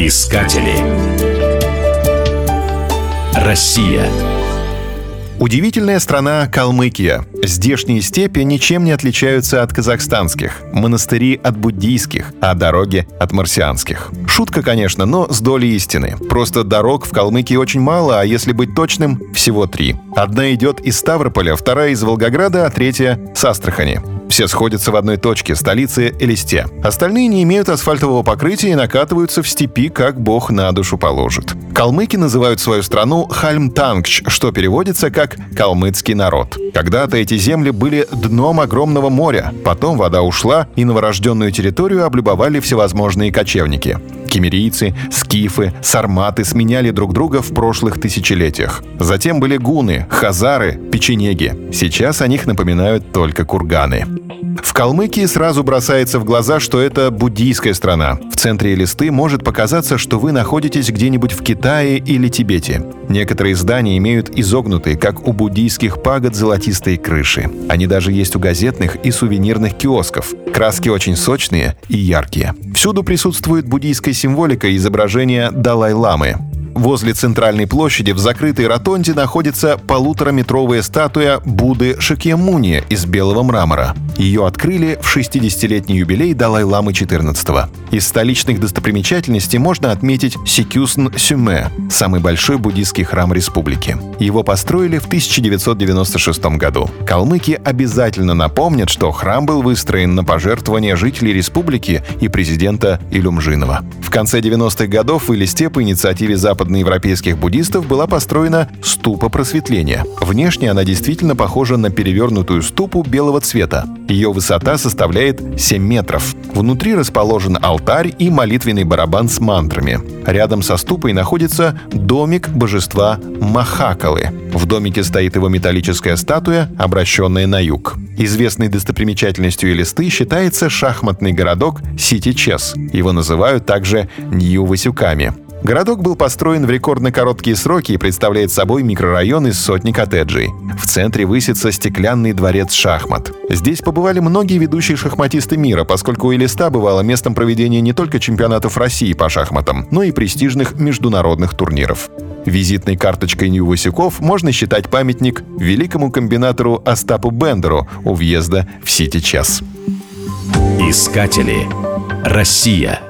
Искатели. Россия. Удивительная страна Калмыкия. Здешние степи ничем не отличаются от казахстанских, монастыри от буддийских, а дороги от марсианских. Шутка, конечно, но с долей истины. Просто дорог в Калмыкии очень мало, а если быть точным, всего три. Одна идет из Ставрополя, вторая из Волгограда, а третья — с Астрахани. Все сходятся в одной точке, столице Элисте. Остальные не имеют асфальтового покрытия и накатываются в степи, как бог на душу положит. Калмыки называют свою страну Хальмтангч, что переводится как «калмыцкий народ». Когда-то эти земли были дном огромного моря, потом вода ушла, и новорожденную территорию облюбовали всевозможные кочевники. Кемерийцы, скифы, сарматы сменяли друг друга в прошлых тысячелетиях. Затем были гуны, хазары, печенеги. Сейчас о них напоминают только курганы. В Калмыкии сразу бросается в глаза, что это буддийская страна. В центре листы может показаться, что вы находитесь где-нибудь в Китае или Тибете. Некоторые здания имеют изогнутые, как у буддийских пагод, золотистые крыши. Они даже есть у газетных и сувенирных киосков. Краски очень сочные и яркие. Всюду присутствует буддийская символика и изображение Далай-ламы. Возле центральной площади в закрытой ротонде находится полутораметровая статуя Будды Шакьямуни из белого мрамора. Ее открыли в 60-летний юбилей Далай-ламы XIV. Из столичных достопримечательностей можно отметить Сикюсн Сюме, самый большой буддийский храм республики. Его построили в 1996 году. Калмыки обязательно напомнят, что храм был выстроен на пожертвования жителей республики и президента Илюмжинова. В конце 90-х годов в Илисте по инициативе западноевропейских буддистов была построена ступа просветления. Внешне она действительно похожа на перевернутую ступу белого цвета. Ее высота составляет 7 метров. Внутри расположен алтарь и молитвенный барабан с мантрами. Рядом со ступой находится домик божества Махакалы. В домике стоит его металлическая статуя, обращенная на юг. Известной достопримечательностью Элисты считается шахматный городок Сити-Чес. Его называют также Нью-Васюками. Городок был построен в рекордно короткие сроки и представляет собой микрорайон из сотни коттеджей. В центре высится стеклянный дворец шахмат. Здесь побывали многие ведущие шахматисты мира, поскольку Элиста бывала местом проведения не только чемпионатов России по шахматам, но и престижных международных турниров. Визитной карточкой Нью-Васюков можно считать памятник великому комбинатору Остапу Бендеру у въезда в Сити-Час. Искатели. Россия.